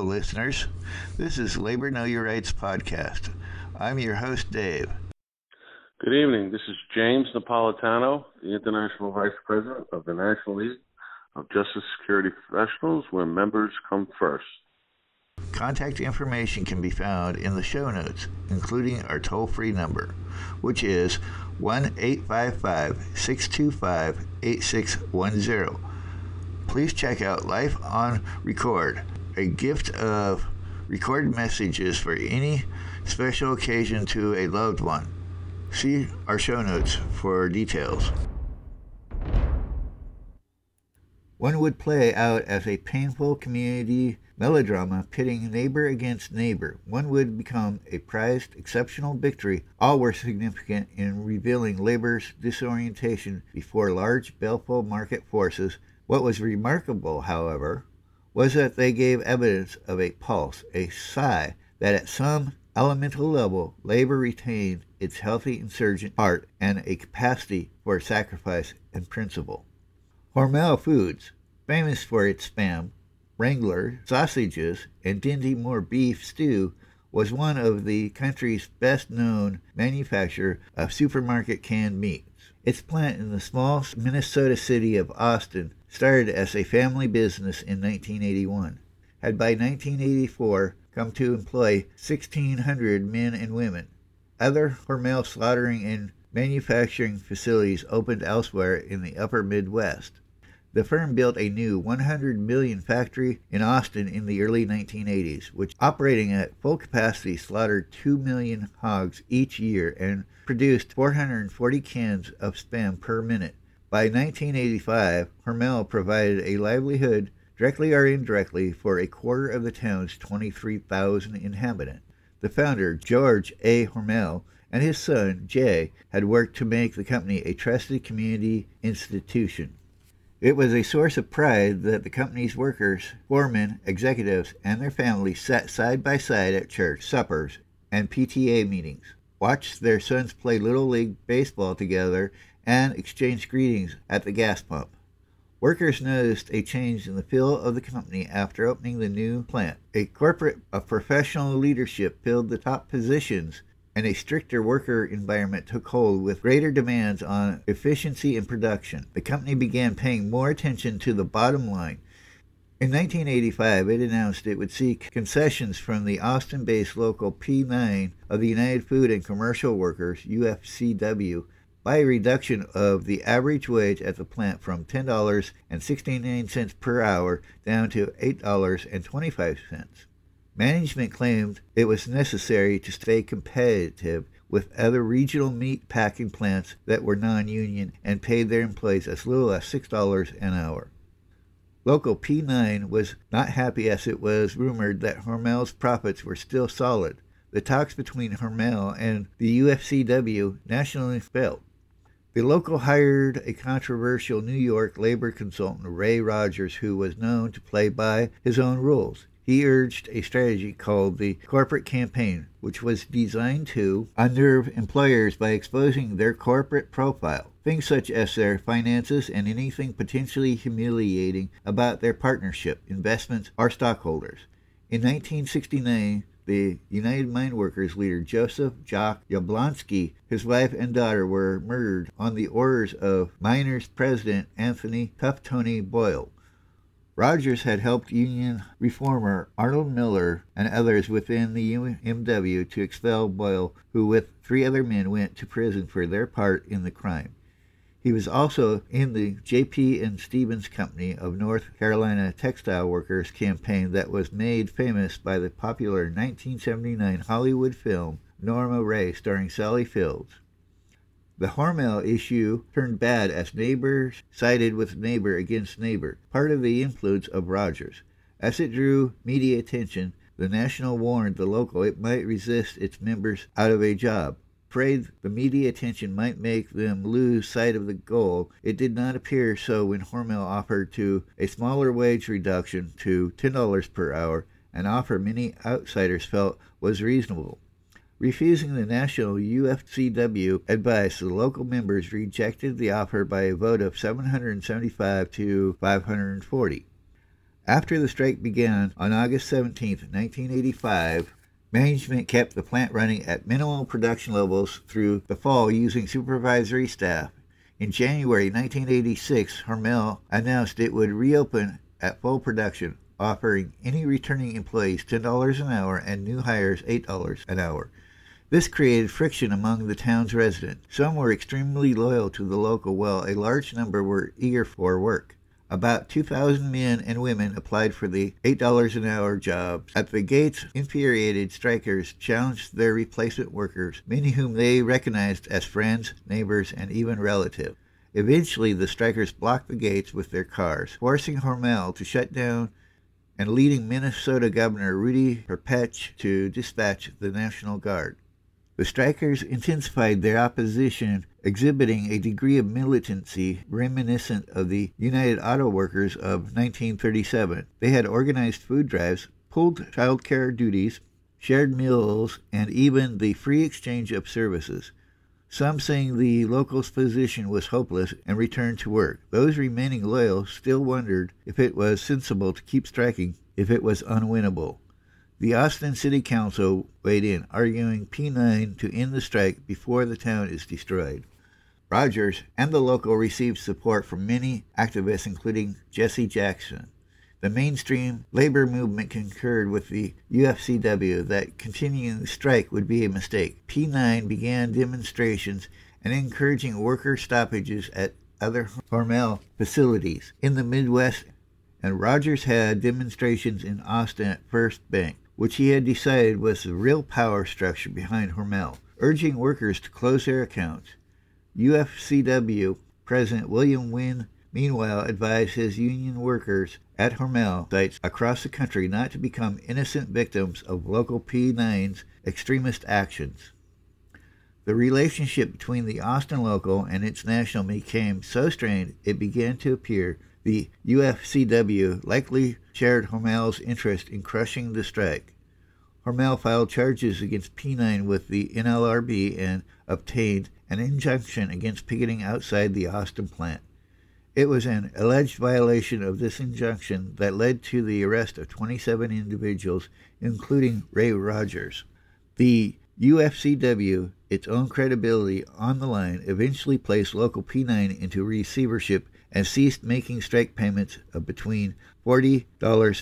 Hello, listeners. This is Labor Know Your Rights podcast. I'm your host, Dave. Good evening. This is James Napolitano, the International Vice President of the National League of Justice Security Professionals, where members come first. Contact information can be found in the show notes, including our toll free number, which is 1 855 625 8610. Please check out Life on Record, a gift of recorded messages for any special occasion to a loved one. See our show notes for details. One would play out as a painful community melodrama pitting neighbor against neighbor. One would become a prized, exceptional victory. All were significant in revealing labor's disorientation before large, baleful market forces. What was remarkable, however, was that they gave evidence of a pulse, a sigh, that at some elemental level, labor retained its healthy insurgent heart and a capacity for sacrifice and principle. Hormel Foods, famous for its spam, Wrangler sausages, and Dinty Moore beef stew, was one of the country's best known manufacturer of supermarket canned meats. Its plant in the small Minnesota city of Austin started as a family business in 1981, had by 1984 come to employ 1,600 men and women. Other Hormel slaughtering and manufacturing facilities opened elsewhere in the upper Midwest. The firm built a new 100 million factory in Austin in the early 1980s, which operating at full capacity slaughtered 2 million hogs each year and produced 440 cans of spam per minute. By 1985, Hormel provided a livelihood, directly or indirectly, for a quarter of the town's 23,000 inhabitants. The founder, George A. Hormel, and his son, Jay, had worked to make the company a trusted community institution. It was a source of pride that the company's workers, foremen, executives, and their families sat side by side at church suppers and PTA meetings, watched their sons play Little League baseball together, and exchanged greetings at the gas pump. Workers noticed a change in the feel of the company after opening the new plant. A corporate of professional leadership filled the top positions and a stricter worker environment took hold with greater demands on efficiency and production. The company began paying more attention to the bottom line. In 1985, it announced it would seek concessions from the Austin based local P9 of the United Food and Commercial Workers, UFCW, by a reduction of the average wage at the plant from $10.69 per hour down to $8.25. Management claimed it was necessary to stay competitive with other regional meat packing plants that were non union and paid their employees as little as $6 an hour. Local P9 was not happy as it was rumored that Hormel's profits were still solid. The talks between Hormel and the UFCW nationally failed. The local hired a controversial New York labor consultant, Ray Rogers, who was known to play by his own rules. He urged a strategy called the corporate campaign, which was designed to unnerve employers by exposing their corporate profile, things such as their finances and anything potentially humiliating about their partnership, investments, or stockholders. In 1969, the United Mine Workers leader Joseph Jock Yablonsky, his wife and daughter were murdered on the orders of miners president Anthony Tough Tony Boyle. Rogers had helped Union reformer Arnold Miller and others within the UMW to expel Boyle, who with three other men went to prison for their part in the crime. He was also in the J.P. and Stevens Company of North Carolina Textile Workers campaign that was made famous by the popular 1979 Hollywood film Norma Rae starring Sally Fields. The Hormel issue turned bad as neighbors sided with neighbor against neighbor, part of the influence of Rogers. As it drew media attention, the National warned the local it might resist its members out of a job. Afraid the media attention might make them lose sight of the goal, it did not appear so when Hormel offered to a smaller wage reduction to $10 per hour, an offer many outsiders felt was reasonable. Refusing the national UFCW advice, the local members rejected the offer by a vote of 775 to 540. After the strike began on August 17, 1985, management kept the plant running at minimal production levels through the fall using supervisory staff. In January 1986, Hormel announced it would reopen at full production, offering any returning employees $10 an hour and new hires $8 an hour. This created friction among the town's residents. Some were extremely loyal to the local, while a large number were eager for work. About 2,000 men and women applied for the $8 an hour jobs. At the gates, infuriated strikers challenged their replacement workers, many whom they recognized as friends, neighbors, and even relatives. Eventually, the strikers blocked the gates with their cars, forcing Hormel to shut down and leading Minnesota Governor Rudy Perpich to dispatch the National Guard. The strikers intensified their opposition, exhibiting a degree of militancy reminiscent of the United Auto Workers of 1937. They had organized food drives, pulled child care duties, shared meals, and even the free exchange of services. Some saying the locals' position was hopeless and returned to work. Those remaining loyal still wondered if it was sensible to keep striking, if it was unwinnable. The Austin City Council weighed in, arguing P9 to end the strike before the town is destroyed. Rogers and the local received support from many activists, including Jesse Jackson. The mainstream labor movement concurred with the UFCW that continuing the strike would be a mistake. P9 began demonstrations and encouraging worker stoppages at other Hormel facilities in the Midwest, and Rogers had demonstrations in Austin at First Bank which he had decided was the real power structure behind Hormel, urging workers to close their accounts. UFCW President William Wynn, meanwhile, advised his union workers at Hormel sites across the country not to become innocent victims of local P9's extremist actions. The relationship between the Austin local and its national became so strained it began to appear the UFCW likely shared Hormel's interest in crushing the strike. Hormel filed charges against P9 with the NLRB and obtained an injunction against picketing outside the Austin plant. It was an alleged violation of this injunction that led to the arrest of 27 individuals, including Ray Rogers. The UFCW, its own credibility on the line, eventually placed local P9 into receivership and ceased making strike payments of between $40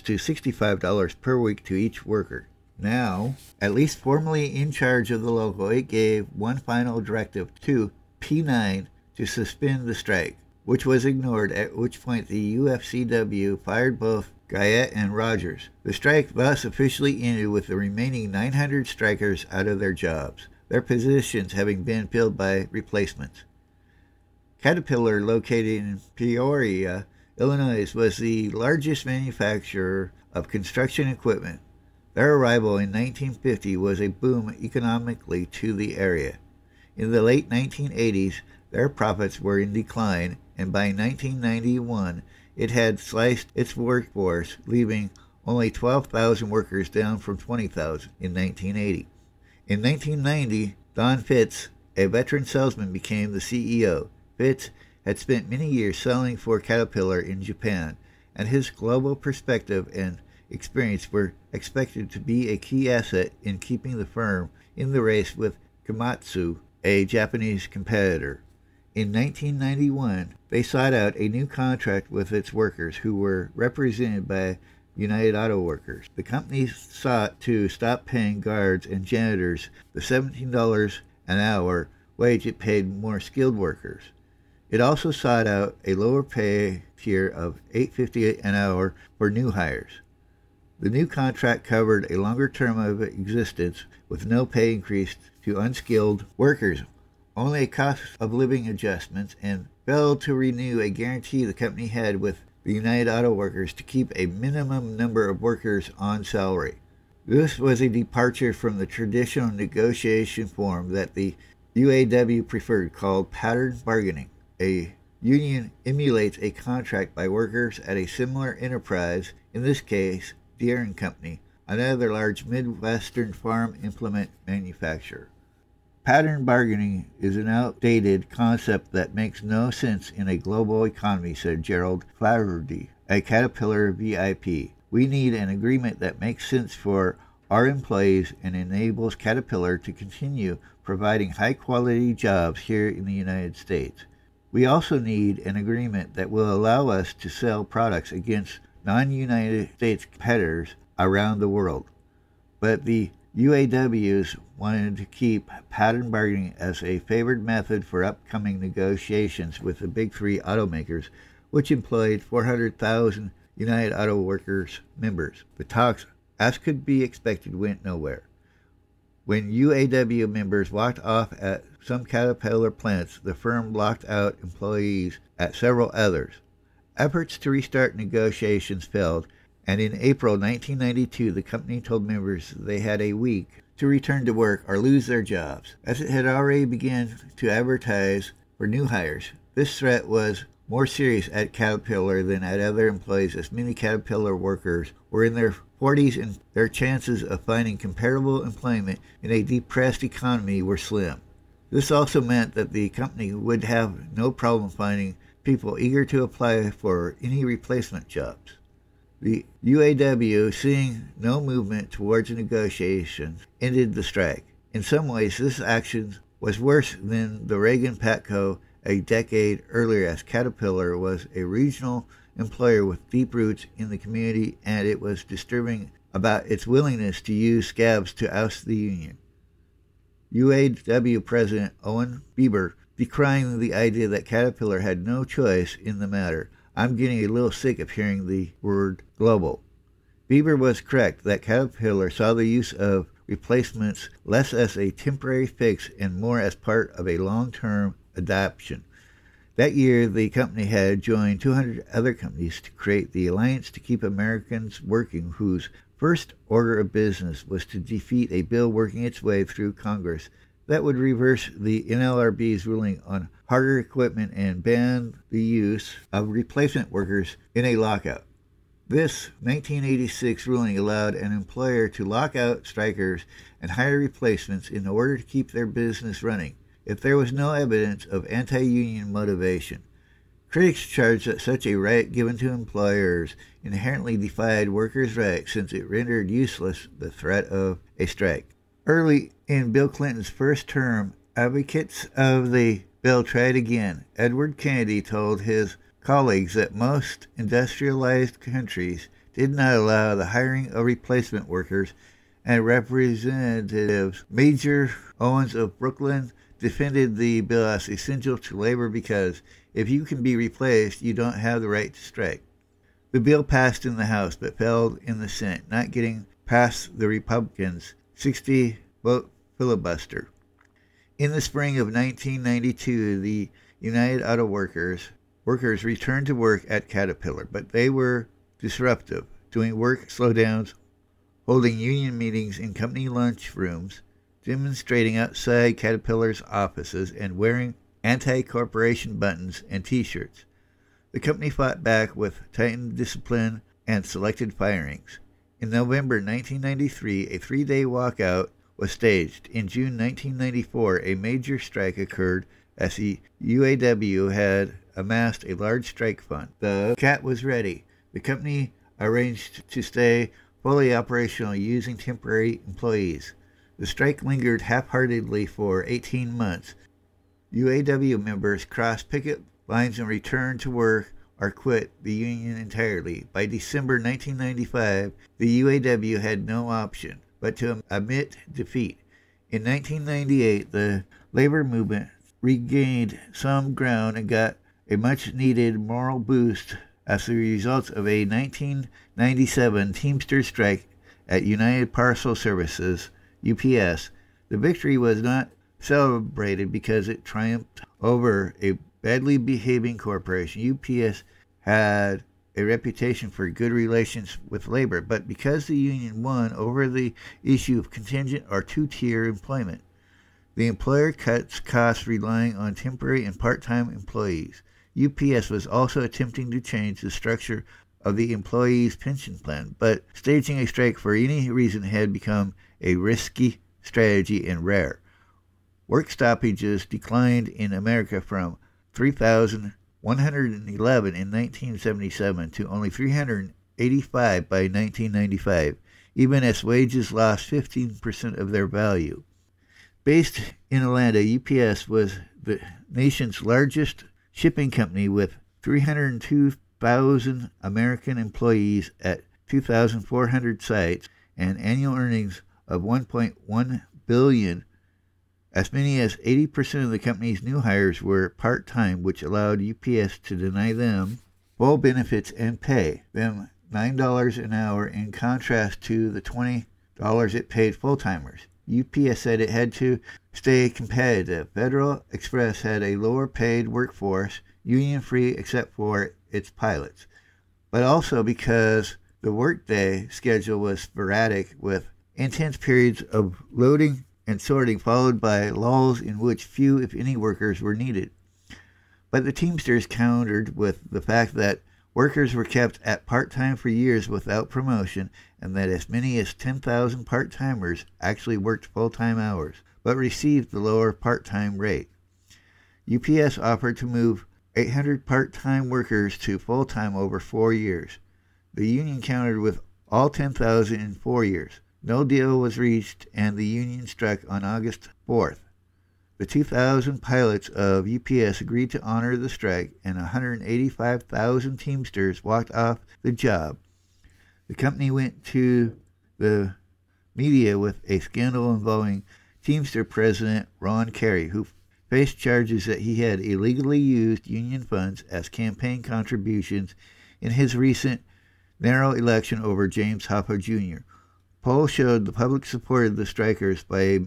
to $65 per week to each worker. Now, at least formally in charge of the local, it gave one final directive to P9 to suspend the strike, which was ignored, at which point the UFCW fired both Guyette and Rogers. The strike thus officially ended with the remaining 900 strikers out of their jobs, their positions having been filled by replacements. Caterpillar, located in Peoria, Illinois, was the largest manufacturer of construction equipment. Their arrival in 1950 was a boom economically to the area. In the late 1980s, their profits were in decline, and by 1991, it had sliced its workforce, leaving only 12,000 workers down from 20,000 in 1980. In 1990, Don Fitz, a veteran salesman, became the CEO. Fitz had spent many years selling for Caterpillar in Japan, and his global perspective and experience were expected to be a key asset in keeping the firm in the race with Komatsu, a Japanese competitor. In 1991, they sought out a new contract with its workers who were represented by United Auto Workers. The company sought to stop paying guards and janitors the $17 an hour wage it paid more skilled workers. It also sought out a lower pay tier of $8.50 an hour for new hires. The new contract covered a longer term of existence with no pay increase to unskilled workers, only a cost of living adjustments, and failed to renew a guarantee the company had with the United Auto Workers to keep a minimum number of workers on salary. This was a departure from the traditional negotiation form that the UAW preferred called pattern bargaining. A union emulates a contract by workers at a similar enterprise, in this case, Deere and Company, another large Midwestern farm implement manufacturer. Pattern bargaining is an outdated concept that makes no sense in a global economy, said Gerald Flaherty, a Caterpillar VIP. We need an agreement that makes sense for our employees and enables Caterpillar to continue providing high quality jobs here in the United States. We also need an agreement that will allow us to sell products against non United States competitors around the world. But the UAWs wanted to keep pattern bargaining as a favored method for upcoming negotiations with the big three automakers, which employed 400,000 United Auto Workers members. The talks, as could be expected, went nowhere. When UAW members walked off at some Caterpillar plants, the firm locked out employees at several others. Efforts to restart negotiations failed, and in April 1992, the company told members they had a week to return to work or lose their jobs. As it had already begun to advertise for new hires, this threat was more serious at Caterpillar than at other employees, as many Caterpillar workers were in their 40s and their chances of finding comparable employment in a depressed economy were slim. This also meant that the company would have no problem finding people eager to apply for any replacement jobs. The UAW, seeing no movement towards negotiations, ended the strike. In some ways, this action was worse than the Reagan Patco a decade earlier, as Caterpillar was a regional employer with deep roots in the community, and it was disturbing about its willingness to use scabs to oust the union. UAW President Owen Bieber decrying the idea that Caterpillar had no choice in the matter. I'm getting a little sick of hearing the word global. Bieber was correct that Caterpillar saw the use of replacements less as a temporary fix and more as part of a long term adoption. That year, the company had joined 200 other companies to create the Alliance to Keep Americans Working, whose first order of business was to defeat a bill working its way through Congress that would reverse the NLRB's ruling on Harter Equipment and ban the use of replacement workers in a lockout. This 1986 ruling allowed an employer to lock out strikers and hire replacements in order to keep their business running if there was no evidence of anti union motivation. Critics charged that such a right given to employers inherently defied workers' rights since it rendered useless the threat of a strike. Early in Bill Clinton's first term, advocates of the bill tried again. Edward Kennedy told his colleagues that most industrialized countries did not allow the hiring of replacement workers, and Representatives Major Owens of Brooklyn defended the bill as essential to labor because if you can be replaced, you don't have the right to strike. The bill passed in the House but failed in the Senate, not getting past the Republicans' 60 vote filibuster. In the spring of 1992, the United Auto Workers workers returned to work at Caterpillar, but they were disruptive, doing work slowdowns, holding union meetings in company lunch rooms, demonstrating outside Caterpillar's offices and wearing anti corporation buttons and t shirts. The company fought back with tightened discipline and selected firings. In November 1993, a three day walkout was staged. In June 1994, a major strike occurred as the UAW had amassed a large strike fund. The CAT was ready. The company arranged to stay fully operational using temporary employees. The strike lingered half heartedly for 18 months. UAW members crossed picket lines and returned to work or quit the union entirely. By December 1995, the UAW had no option but to admit defeat. In 1998, the labor movement regained some ground and got a much needed moral boost as a result of a 1997 Teamster strike at United Parcel Services UPS, the victory was not celebrated because it triumphed over a badly behaving corporation. UPS had a reputation for good relations with labor, but because the union won over the issue of contingent or two tier employment, the employer cuts costs relying on temporary and part time employees. UPS was also attempting to change the structure of the employees' pension plan, but staging a strike for any reason had become a risky strategy and rare. Work stoppages declined in America from 3,111 in 1977 to only 385 by 1995, even as wages lost 15% of their value. Based in Atlanta, UPS was the nation's largest shipping company with 302,000 American employees at 2,400 sites and annual earnings of 1.1 billion as many as 80% of the company's new hires were part time, which allowed UPS to deny them full benefits and pay them $9 an hour in contrast to the $20 it paid full timers. UPS said it had to stay competitive. Federal Express had a lower paid workforce, union free except for its pilots, but also because the workday schedule was sporadic with intense periods of loading and sorting, followed by lulls in which few, if any, workers were needed. But the Teamsters countered with the fact that workers were kept at part time for years without promotion, and that as many as 10,000 part timers actually worked full time hours, but received the lower part time rate. UPS offered to move 800 part time workers to full time over four years. The union countered with all 10,000 in four years. No deal was reached, and the union struck on August 4th. The 2,000 pilots of UPS agreed to honor the strike, and 185,000 Teamsters walked off the job. The company went to the media with a scandal involving Teamster President Ron Carey, who faced charges that he had illegally used union funds as campaign contributions in his recent narrow election over James Hoffa Jr. Polls showed the public supported the strikers by a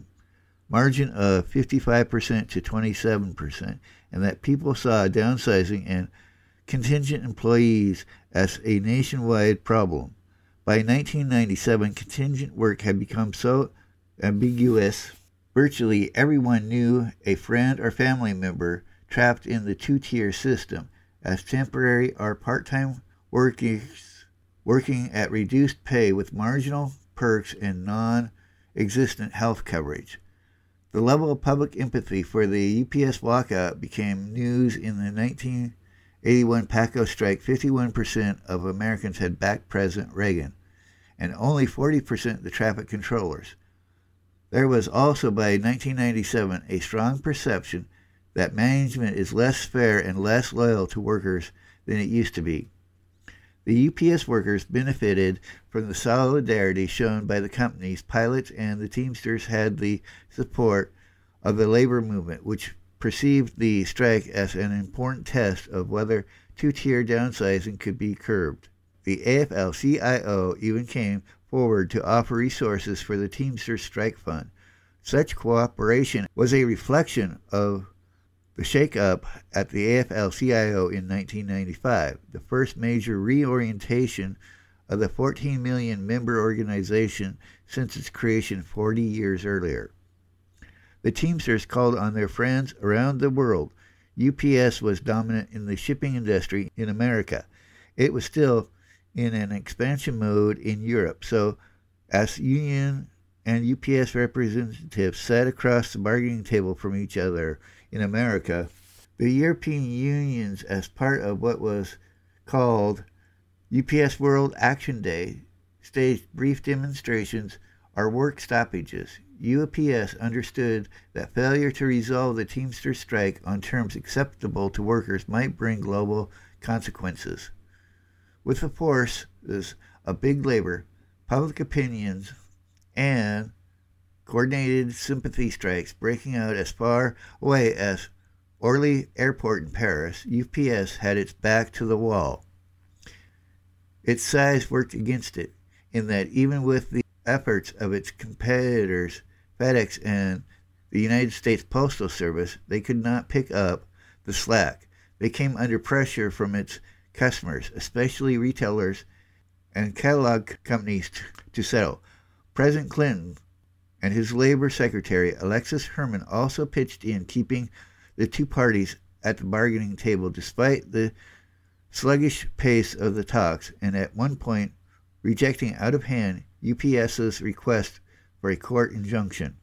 margin of 55% to 27%, and that people saw downsizing and contingent employees as a nationwide problem. By 1997, contingent work had become so ambiguous, virtually everyone knew a friend or family member trapped in the two tier system as temporary or part time workers working at reduced pay with marginal perks, and non existent health coverage. The level of public empathy for the UPS walkout became news in the 1981 PATCO strike. 51% of Americans had backed President Reagan, and only 40% the traffic controllers. There was also by 1997 a strong perception that management is less fair and less loyal to workers than it used to be. The UPS workers benefited from the solidarity shown by the companies. Pilots and the Teamsters had the support of the labor movement, which perceived the strike as an important test of whether two tier downsizing could be curbed. The AFL CIO even came forward to offer resources for the Teamsters Strike Fund. Such cooperation was a reflection of the shake-up at the AFL-CIO in 1995, the first major reorientation of the 14 million member organization since its creation 40 years earlier. The Teamsters called on their friends around the world. UPS was dominant in the shipping industry in America. It was still in an expansion mode in Europe. So, as union and UPS representatives sat across the bargaining table from each other in America, the European unions, as part of what was called UPS World Action Day, staged brief demonstrations or work stoppages. UPS understood that failure to resolve the Teamster strike on terms acceptable to workers might bring global consequences. With the forces of big labor, public opinions, and coordinated sympathy strikes breaking out as far away as Orly Airport in Paris, UPS had its back to the wall. Its size worked against it, in that even with the efforts of its competitors, FedEx and the United States Postal Service, they could not pick up the slack. They came under pressure from its customers, especially retailers and catalog companies, to settle. President Clinton and his labor secretary, Alexis Herman, also pitched in, keeping the two parties at the bargaining table despite the sluggish pace of the talks, and at one point rejecting out of hand UPS's request for a court injunction.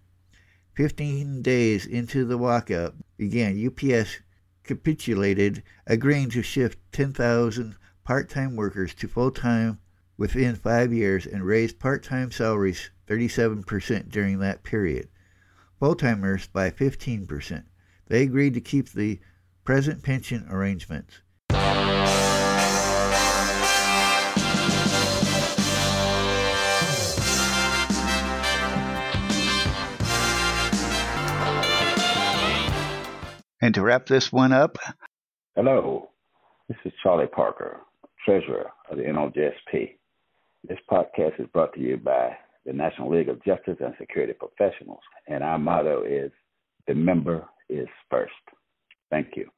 Fifteen days into the walkout began, UPS capitulated, agreeing to shift 10,000 part time workers to full time within five years and raised part time salaries 37% during that period, full timers by 15%. They agreed to keep the present pension arrangements. And to wrap this one up, hello, this is Charlie Parker, Treasurer of the NOJSP. This podcast is brought to you by the National League of Justice and Security Professionals, and our motto is the member is first. Thank you.